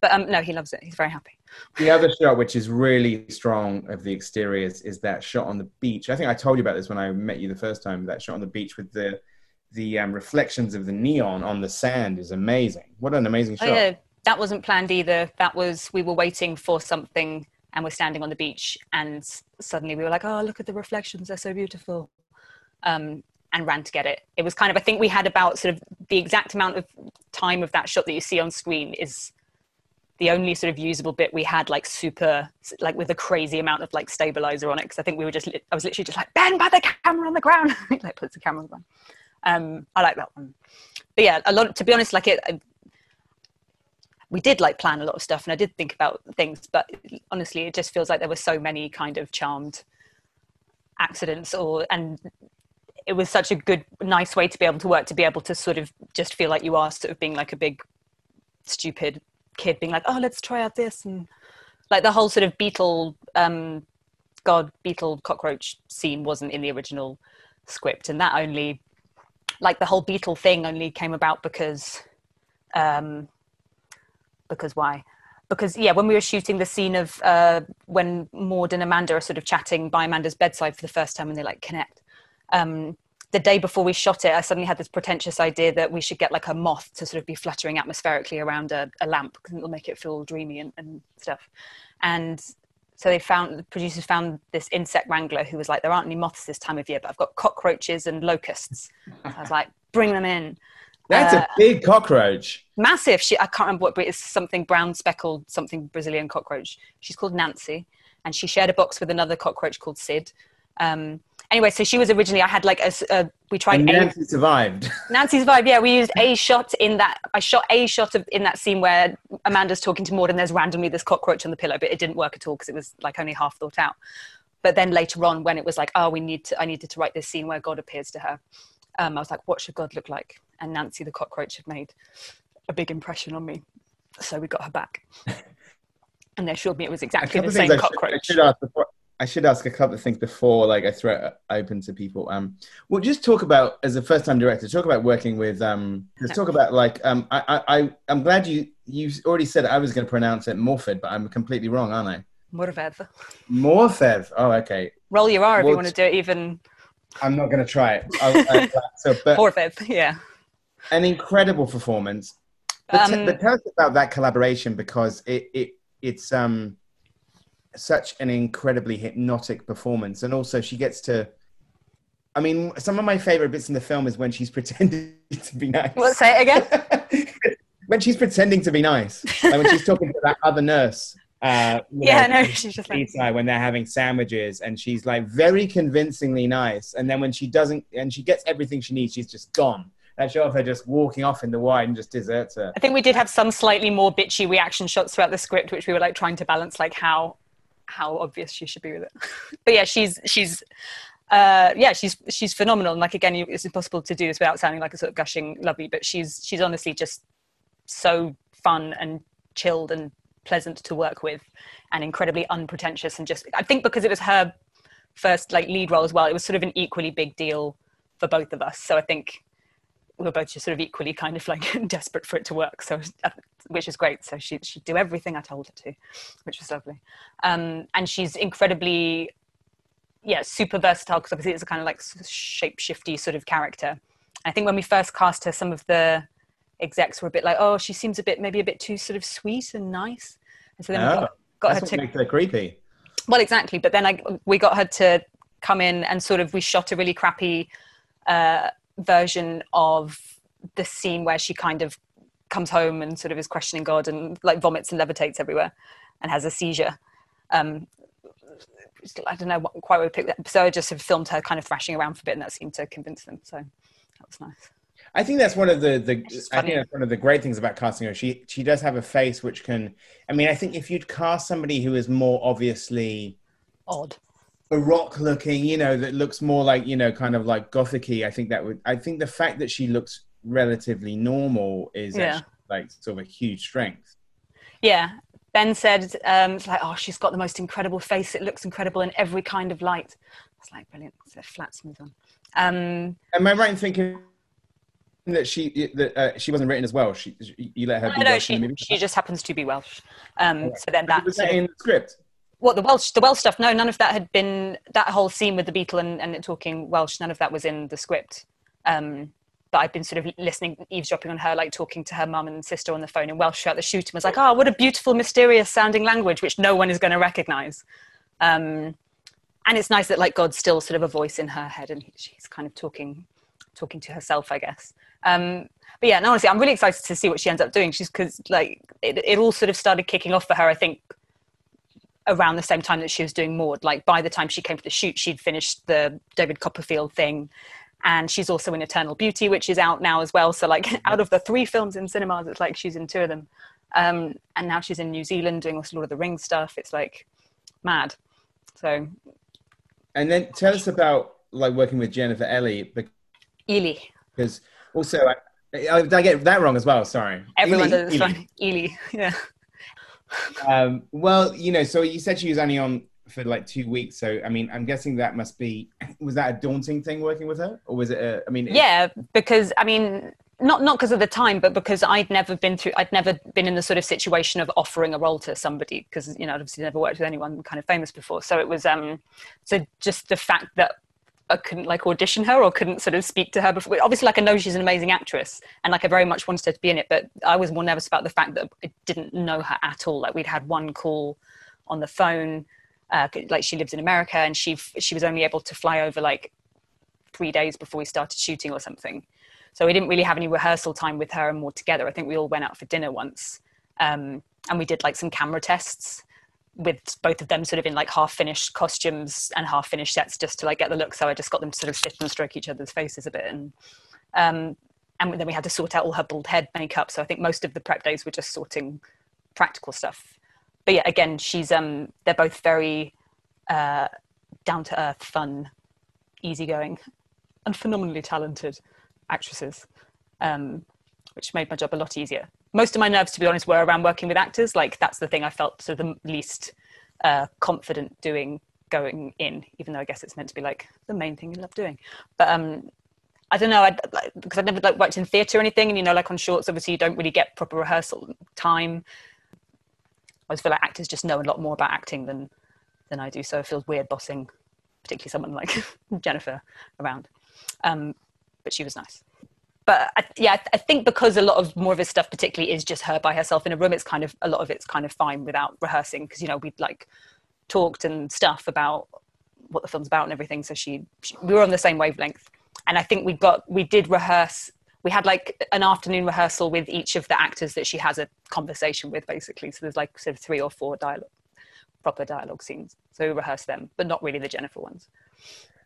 but um, no, he loves it. He's very happy. The other shot, which is really strong of the exteriors, is that shot on the beach. I think I told you about this when I met you the first time. That shot on the beach with the the um, reflections of the neon on the sand is amazing. What an amazing shot! Oh, yeah. That wasn't planned either. That was we were waiting for something, and we're standing on the beach, and suddenly we were like, "Oh, look at the reflections! They're so beautiful." Um, and ran to get it. It was kind of I think we had about sort of the exact amount of time of that shot that you see on screen is the only sort of usable bit we had like super like with a crazy amount of like stabilizer on it because I think we were just I was literally just like Ben, by the camera on the ground like puts the camera on the ground. Um, I like that one, but yeah, a lot. To be honest, like it, I, we did like plan a lot of stuff, and I did think about things, but honestly, it just feels like there were so many kind of charmed accidents or and it was such a good nice way to be able to work to be able to sort of just feel like you are sort of being like a big stupid kid being like, oh, let's try out this. And like the whole sort of beetle, um, God, beetle cockroach scene wasn't in the original script. And that only, like the whole beetle thing only came about because, um, because why? Because yeah, when we were shooting the scene of uh, when Maud and Amanda are sort of chatting by Amanda's bedside for the first time and they like connect, um, the day before we shot it, I suddenly had this pretentious idea that we should get like a moth to sort of be fluttering atmospherically around a, a lamp because it'll make it feel dreamy and, and stuff. And so they found the producers found this insect wrangler who was like, there aren't any moths this time of year, but I've got cockroaches and locusts. So I was like, bring them in. That's uh, a big cockroach. Massive. She, I can't remember what breed. It's something brown speckled, something Brazilian cockroach. She's called Nancy, and she shared a box with another cockroach called Sid. Um, anyway, so she was originally. I had like a, a we tried. And Nancy a, survived. Nancy survived. Yeah, we used a shot in that. I shot a shot of in that scene where Amanda's talking to Maud, and there's randomly this cockroach on the pillow, but it didn't work at all because it was like only half thought out. But then later on, when it was like, oh, we need to, I needed to write this scene where God appears to her. Um, I was like, what should God look like? And Nancy the cockroach had made a big impression on me, so we got her back. and they assured me it was exactly the same cockroach. I should, I should before, I should ask a couple of things before, like I throw it open to people. Um, well, just talk about as a first-time director, talk about working with. Um, just talk about like um, I, I, I'm glad you you already said I was going to pronounce it Morfed, but I'm completely wrong, aren't I? Morfed. Morfed. Oh, okay. Roll your R if you want to do it even. I'm not going to try it. uh, so, but Morfed, yeah. An incredible performance. But, um, t- but tell us about that collaboration because it, it it's um such an incredibly hypnotic performance, and also she gets to. I mean, some of my favorite bits in the film is when she's pretending to be nice. What say it again? when she's pretending to be nice, like when she's talking to that other nurse. Uh, yeah, know, no, she's just like when they're having sandwiches, and she's like very convincingly nice, and then when she doesn't, and she gets everything she needs, she's just gone that shot of her just walking off in the wide and just deserts her. I think we did have some slightly more bitchy reaction shots throughout the script, which we were like trying to balance, like how how obvious she should be with it. but yeah, she's she's uh, yeah, she's she's phenomenal. And like again, it's impossible to do this without sounding like a sort of gushing lovey. But she's she's honestly just so fun and chilled and pleasant to work with, and incredibly unpretentious. And just I think because it was her first like lead role as well, it was sort of an equally big deal for both of us. So I think we were both just sort of equally kind of like desperate for it to work. So, uh, which is great. So she she'd do everything I told her to, which was lovely. Um, and she's incredibly, yeah, super versatile because obviously it's a kind of like shapeshifty sort of character. I think when we first cast her, some of the execs were a bit like, oh, she seems a bit maybe a bit too sort of sweet and nice. And so then oh, we got, got her to make her creepy. Well, exactly. But then I, we got her to come in and sort of we shot a really crappy. Uh, version of the scene where she kind of comes home and sort of is questioning God and like vomits and levitates everywhere and has a seizure. Um, I don't know what, quite what we picked that. So I just have filmed her kind of thrashing around for a bit and that seemed to convince them. So that was nice. I think that's one of the, the I think that's one of the great things about casting her. She she does have a face which can I mean I think if you'd cast somebody who is more obviously odd baroque looking, you know, that looks more like, you know, kind of like gothicy. I think that would, I think the fact that she looks relatively normal is yeah. actually like sort of a huge strength. Yeah. Ben said, um, it's like, oh, she's got the most incredible face. It looks incredible in every kind of light. It's like brilliant. It's a flat smooth one. Um, Am I right in thinking that she that uh, she wasn't written as well. She, she you let her. No, no, she she just happens to be Welsh. Um, so then that that in the script. What the Welsh the Welsh stuff? No, none of that had been that whole scene with the beetle and, and talking Welsh. None of that was in the script. Um, but I've been sort of listening, eavesdropping on her, like talking to her mum and sister on the phone in Welsh throughout the shoot, and was like, "Oh, what a beautiful, mysterious sounding language, which no one is going to recognise." Um, and it's nice that like God's still sort of a voice in her head, and she's kind of talking, talking to herself, I guess. Um, but yeah, no, honestly, I'm really excited to see what she ends up doing. She's because like it, it all sort of started kicking off for her. I think around the same time that she was doing Maud. Like by the time she came to the shoot, she'd finished the David Copperfield thing, and she's also in Eternal Beauty, which is out now as well. So like out of the three films in cinemas, it's like she's in two of them. Um, and now she's in New Zealand doing Lord of the Rings stuff. It's like mad. So. And then tell us about like working with Jennifer Ehle. Ely. Because also, I, I, I, get that wrong as well. Sorry. Everyone Ely, does Ely. Ely. Yeah. Um, well, you know, so you said she was only on for like two weeks. So, I mean, I'm guessing that must be, was that a daunting thing working with her? Or was it, a, I mean, yeah, because I mean, not not because of the time, but because I'd never been through, I'd never been in the sort of situation of offering a role to somebody because, you know, I'd obviously never worked with anyone kind of famous before. So it was, um, so just the fact that I couldn't like audition her or couldn't sort of speak to her before. Obviously, like I know she's an amazing actress, and like I very much wanted her to be in it, but I was Morfydd nervous about the fact that I didn't know her at all. Like we'd had one call on the phone, uh, like she lives in America, and she she was only able to fly over like three days before we started shooting or something. So we didn't really have any rehearsal time with her and more together. I think we all went out for dinner once, um, and we did like some camera tests with both of them sort of in like half finished costumes and half finished sets just to like get the look. So I just got them to sort of sit and stroke each other's faces a bit. And, um, and then we had to sort out all her bald head makeup. So I think most of the prep days were just sorting practical stuff. But yeah, again, she's, um, they're both very, uh, down to earth, fun, easygoing and phenomenally talented actresses. Um, which made my job a lot easier. Most of my nerves, to be honest, were around working with actors. Like that's the thing I felt sort of the least uh, confident doing going in, even though I guess it's meant to be like the main thing you love doing. But um, I don't know, I, like, because I've never like worked in theatre or anything, and you know, like on shorts, obviously you don't really get proper rehearsal time. I just feel like actors just know a lot more about acting than than I do, so it feels weird bossing, particularly someone like Jennifer around. Um, but she was nice but I, yeah, I think because a lot of Morfydd's stuff, particularly, is just her by herself in a room. It's kind of a lot of it's kind of fine without rehearsing because you know we'd like talked and stuff about what the film's about and everything. So she, she, we were on the same wavelength, and I think we got we did rehearse. We had like an afternoon rehearsal with each of the actors that she has a conversation with, basically. So there's like sort of three or four dialogue, proper dialogue scenes. So we rehearsed them, but not really the Jennifer ones.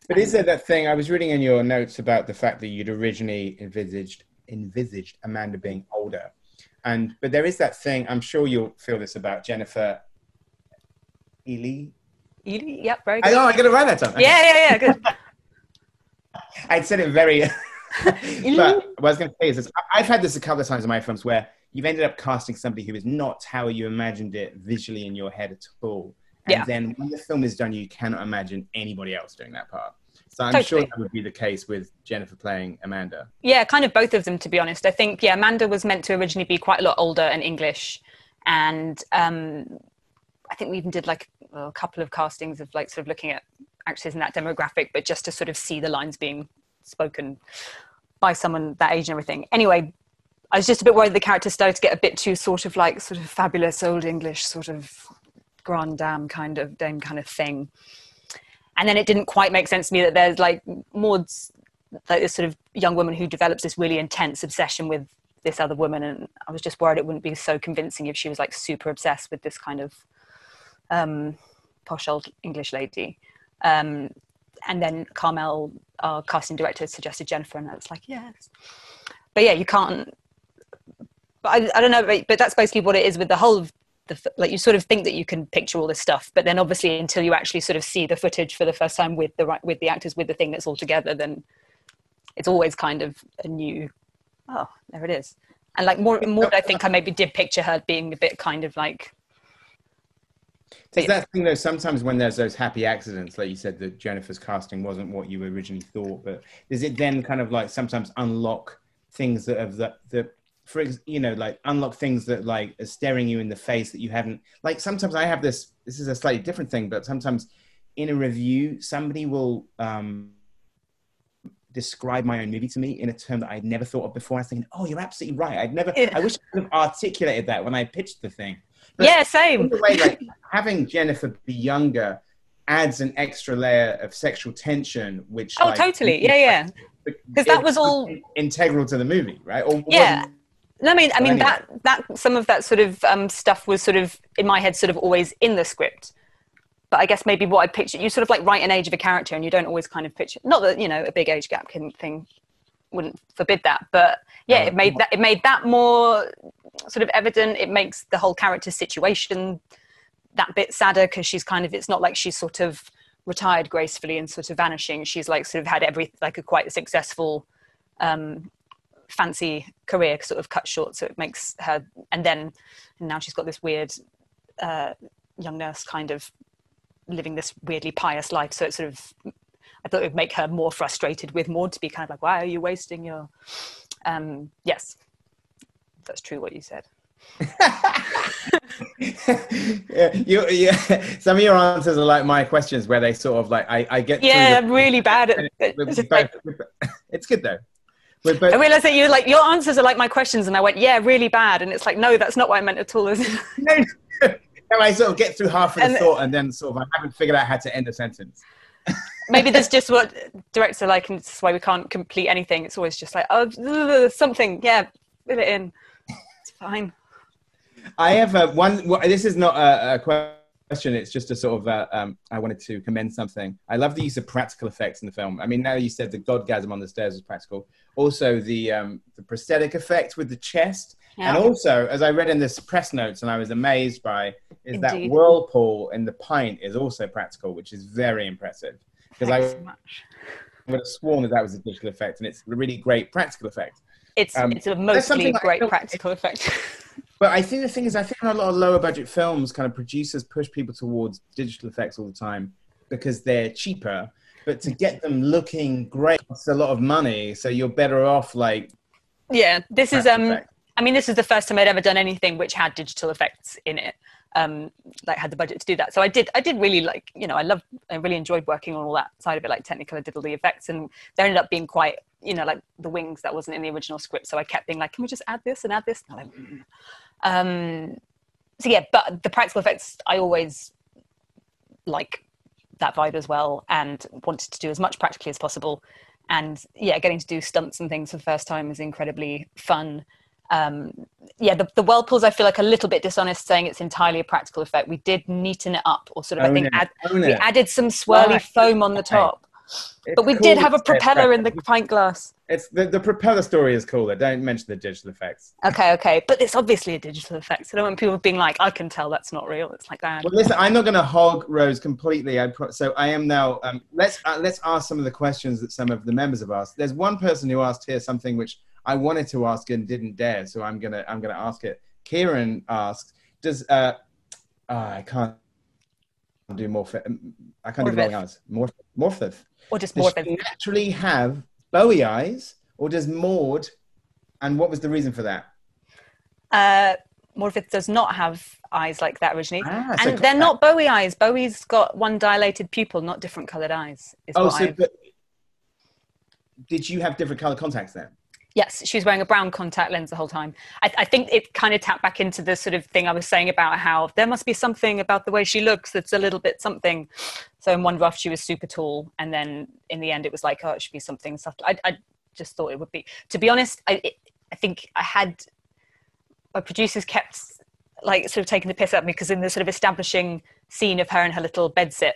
But is there that thing? I was reading in your notes about the fact that you'd originally envisaged envisaged Amanda being older, and but there is that thing. I'm sure you'll feel this about Jennifer Ely. Ely, yep, very good. Oh, I got it right that time. Yeah, yeah, yeah, good. I'd said it very. but what I was going to say is this: I've had this a couple of times in my films where you've ended up casting somebody who is not how you imagined it visually in your head at all. And yeah. then when the film is done, you cannot imagine anybody else doing that part. So I'm totally. sure that would be the case with Jennifer playing Amanda. Yeah, kind of both of them, to be honest. I think, yeah, Amanda was meant to originally be quite a lot older and English. And um, I think we even did like a couple of castings of like sort of looking at actors in that demographic, but just to sort of see the lines being spoken by someone that age and everything. Anyway, I was just a bit worried the character started to get a bit too sort of like sort of fabulous old English sort of grand dame kind of dame kind of thing. And then it didn't quite make sense to me that there's like Maud's like this sort of young woman who develops this really intense obsession with this other woman, and I was just worried it wouldn't be so convincing if she was like super obsessed with this kind of um, posh old English lady. Um, and then Carmel, our casting director, suggested Jennifer, and I was like, yes. But yeah, you can't. But I, I don't know, but, but that's basically what it is with the whole the like you sort of think that you can picture all this stuff but then obviously until you actually sort of see the footage for the first time with the right with the actors with the thing that's all together then it's always kind of a new oh there it is. And like more more i think i maybe did picture her being a bit kind of like does that thing though sometimes when there's those happy accidents like you said that jennifer's casting wasn't what you originally thought but does it then kind of like sometimes unlock things that have that that for you know like unlock things that like are staring you in the face that you haven't like sometimes i have this this is a slightly different thing but sometimes in a review somebody will um describe my own movie to me in a term that I'd never thought of before. I was thinking, oh, you're absolutely right. I'd never. I wish I could have articulated that when I pitched the thing. But yeah, same. way, like having Jennifer be younger adds an extra layer of sexual tension, which Oh, like, totally. Yeah, yeah. because that was all- integral to the movie, right? Or Yeah. No, I mean, I mean anyway. that that some of that sort of um, stuff was sort of in my head, sort of always in the script. But I guess maybe what I pictured, you sort of like write an age of a character, and you don't always kind of picture. Not that you know a big age gap can thing wouldn't forbid that, but yeah, No, it made that it made that more sort of evident. It makes the whole character situation that bit sadder because she's kind of. It's not like she's sort of retired gracefully and sort of vanishing. She's like sort of had every like a quite successful um, fancy career sort of cut short so it makes her and then and now she's got this weird uh, young nurse kind of living this weirdly pious life so it sort of i thought it would make her more frustrated with Maud to be kind of like why are you wasting your um yes that's true what you said yeah, you, yeah, some of your answers are like my questions, where they sort of like I, I get. yeah the- i'm really bad at with- it's with like- it's good though. With both- I realized that you like your answers are like my questions, and I went, "Yeah, really bad," and it's like, "No, that's not what I meant at all." Is no, no, I sort of get through half of the And- thought, and then sort of I haven't figured out how to end a sentence. maybe that's just what directors are like and it's why we can't complete anything it's always just like oh something yeah fill it in it's fine I have uh, one. This is not a, a question. It's just a sort of. Uh, um, I wanted to commend something. I love the use of practical effects in the film. I mean, now you said the godgasm on the stairs was practical. Also, the um, the prosthetic effect with the chest, and also, as I read in this press notes, and I was amazed by, is that whirlpool in the pint is also practical, which is very impressive. Because I so would have sworn that that was a digital effect, and it's a really great practical effect. it's Um, it's a mostly great practical effect But I think the thing is, I think a lot of lower budget films, kind of producers push people towards digital effects all the time because they're cheaper. But to get them looking great costs a lot of money, so you're better off like. yeah this is um effects. i mean this is the first time i'd ever done anything which had digital effects in it um like had the budget to do that so i did i did really like you know i loved i really enjoyed working on all that side of it like technical. I did all the effects and they ended up being quite you know like the wings that wasn't in the original script so i kept being like can we just add this and add this? And like, "Mm." um so yeah but the practical effects i always like that vibe as well and wanted to do as much practically as possible. And yeah getting to do stunts and things for the first time is incredibly fun. Um, yeah the, the whirlpools i feel like a little bit dishonest saying it's entirely a practical effect. We did neaten it up or sort of i think add, we added some swirly Right. foam on the top It's but we cool did have a to say it's propeller in the pint glass It's the, the propeller story is cool. cooler. Don't mention the digital effects. okay okay but it's obviously a digital effect so i don't want people being like i can tell that's not real it's like that Well, listen, I'm not going to hog Rose completely. I pro- so I am now. Um, let's uh, let's ask some of the questions that some of the members have asked. There's one person who asked here something which I wanted to ask and didn't dare, so I'm gonna I'm gonna ask it. Kieran asked, "Does uh, ah, I can't do more. I can't do long eyes. More Morph. or just Does more she naturally have Bowie eyes, or does Maud? And what was the reason for that? uh Morfydd does not have eyes like that originally Ah, so and they're not bowie eyes bowie's got one dilated pupil not different colored eyes is Oh, so did you have different color contacts then? Yes, she was wearing a brown contact lens the whole time. I, I think it kind of tapped back into the sort of thing I was saying about how there must be something about the way she looks that's a little bit something. So in one rough, she was super tall, and then in the end, it was like, oh, it should be something subtle. I, I just thought it would be. To be honest, I, it, I think I had my producers kept like sort of taking the piss at me because in the sort of establishing scene of her and her little bed sit,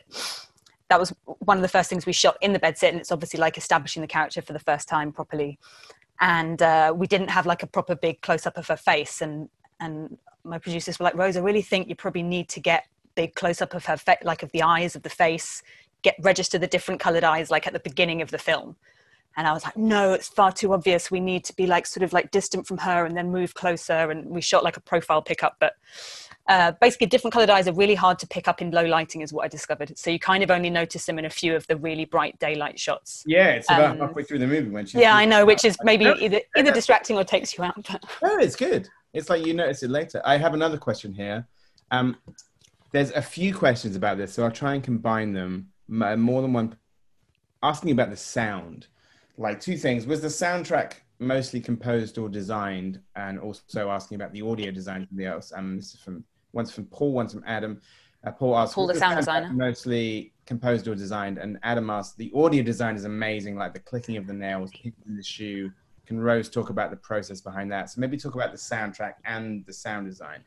that was one of the first things we shot in the bed sit, and it's obviously like establishing the character for the first time properly and uh, we didn't have like a proper big close up of her face. And and my producers were like rose i really think you probably need to get big close up of her face like of the eyes of the face. Get register the different colored eyes like at the beginning of the film. And i was like no it's far too obvious. We need to be like sort of like distant from her and then move closer. And we shot like a profile pickup but uh, basically, different coloured eyes are really hard to pick up in low lighting, is what I discovered. So you kind of only notice them in a few of the really bright daylight shots. Yeah, it's about Um, halfway through the movie when she. Yeah, I know, which is maybe No, either either distracting or takes you out. But No, it's good. It's like you notice it later. I have another question here. Um, there's a few questions about this, so I'll try and combine them. More than one. Asking about the sound, like two things. Was the soundtrack mostly composed or designed, and also asking about the audio design from the else. Um, this is from one's from Paul, one's from Adam. Uh, Paul asked, Paul, the sound designer. mostly composed or designed, and Adam asked, the audio design is amazing, like the clicking of the nails, in the shoe. Can Rose talk about the process behind that? So maybe talk about the soundtrack and the sound design.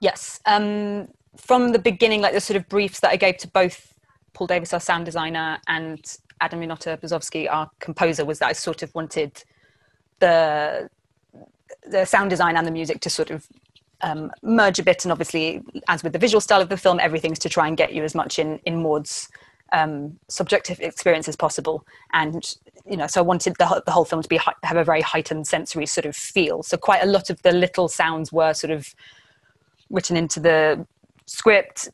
Yes. Um, from the beginning, like the sort of briefs that I gave to both Paul Davis, our sound designer, and Adam Janota Bzowski, our composer, was that I sort of wanted the the sound design and the music to sort of um, merge a bit. And obviously, as with the visual style of the film, everything's to try and get you as much in in Maud's um, subjective experience as possible. And you know, so I wanted the, the whole film to be have a very heightened sensory sort of feel. So quite a lot of the little sounds were sort of written into the script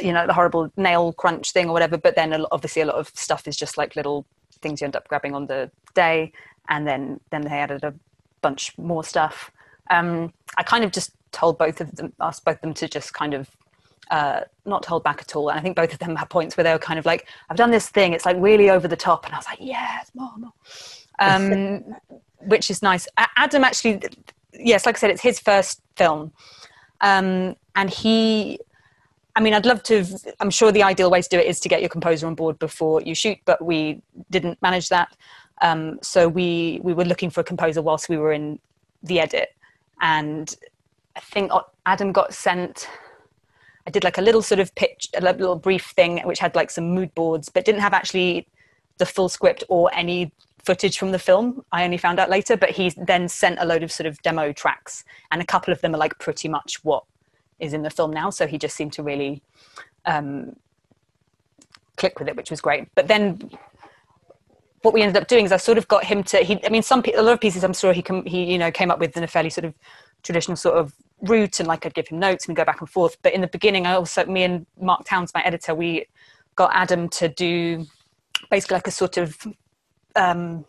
you know the horrible nail crunch thing or whatever but then obviously a lot of stuff is just like little things you end up grabbing on the day and then then they added a bunch more stuff um, i kind of just told both of them asked both of them to just kind of uh, not hold back at all. And i think both of them had points where they were kind of like i've done this thing. It's like really over the top. And i was like yes more more um, which is nice. Adam actually yes like i said it's his first film. Um, and he i mean i'd love to i'm sure the ideal way to do it is to get your composer on board before you shoot but we didn't manage that. Um, so we we were looking for a composer whilst we were in the edit. And i think adam got sent i did like a little sort of pitch a little brief thing which had like some mood boards but didn't have actually the full script or any footage from the film. I only found out later, but he then sent a load of sort of demo tracks, and a couple of them are like pretty much what is in the film now. So he just seemed to really um, click with it, which was great. But then what we ended up doing is I sort of got him to. He, I mean, some a lot of pieces I'm sure he can, he you know came up with in a fairly sort of traditional sort of route, and like I'd give him notes and go back and forth. But in the beginning, I also me and Mark Towns, my editor, we got Adam to do basically like a sort of um,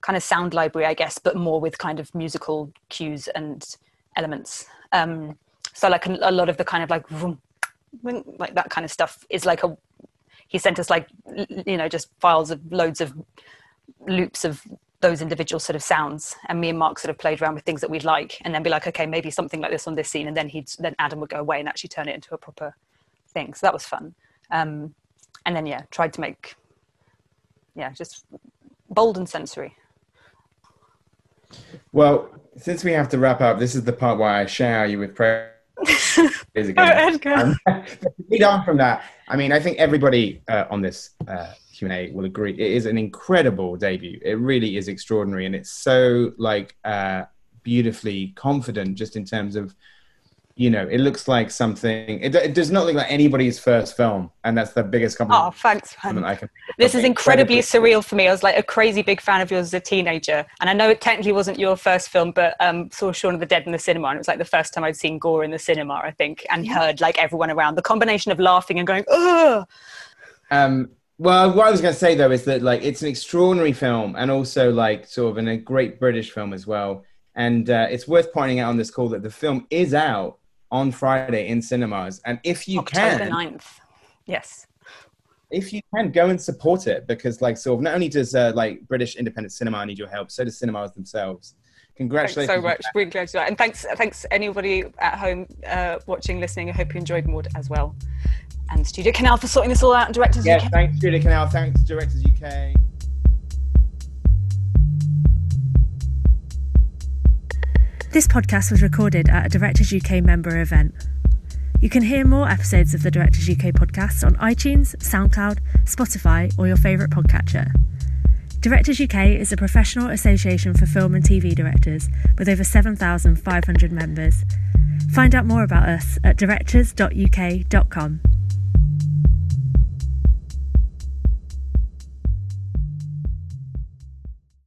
kind of sound library, I guess, but more with kind of musical cues and elements. Um, so like a, a lot of the kind of like vroom, like that kind of stuff is like a. He sent us like you know just files of loads of loops of those individual sort of sounds, and me and Mark sort of played around with things that we'd like, and then be like, okay, maybe something like this on this scene, and then he'd then Adam would go away and actually turn it into a proper thing. So that was fun. Um, and then yeah, tried to make yeah just bold and sensory. Well, since we have to wrap up, this is the part where I shower you with praise again. Lead on from that, I mean, I think everybody uh, on this uh, Q&A will agree. It is an incredible debut. It really is extraordinary. And it's so like uh, beautifully confident just in terms of, you know, it looks like something, it, it does not look like anybody's first film. And that's the biggest Oh, compliment thanks. I can This is incredibly Incredibly- surreal for me. I was like a crazy big fan of yours as a teenager, and I know it technically wasn't your first film, but um, saw Shaun of the Dead in the cinema, and it was like the first time I'd seen gore in the cinema, I think, and heard like everyone around. The combination of laughing and going, "Ugh!" Um, well, what I was going to say though is that like it's an extraordinary film and also like sort of an, a great British film as well. And uh, it's worth pointing out on this call that the film is out on Friday in cinemas. And if you can. October can, 9th. Yes. if you can, go and support it because like sort of not only does uh, like British independent cinema need your help, so do cinemas themselves. Thanks Congratulations! so much. Really glad to do that. And thanks, thanks anybody at home uh, watching, listening. I hope you enjoyed Maud as well. And Studio Canal for sorting this all out and directors. Yes, UK. thanks Studio Canal, thanks Directors UK. This podcast was recorded at a Directors UK member event. You can hear more episodes of the Directors UK podcast on iTunes, SoundCloud, Spotify, or your favourite podcatcher. Directors UK is a professional association for film and TV directors with over 7,500 members. Find out more about us at directors.uk.com.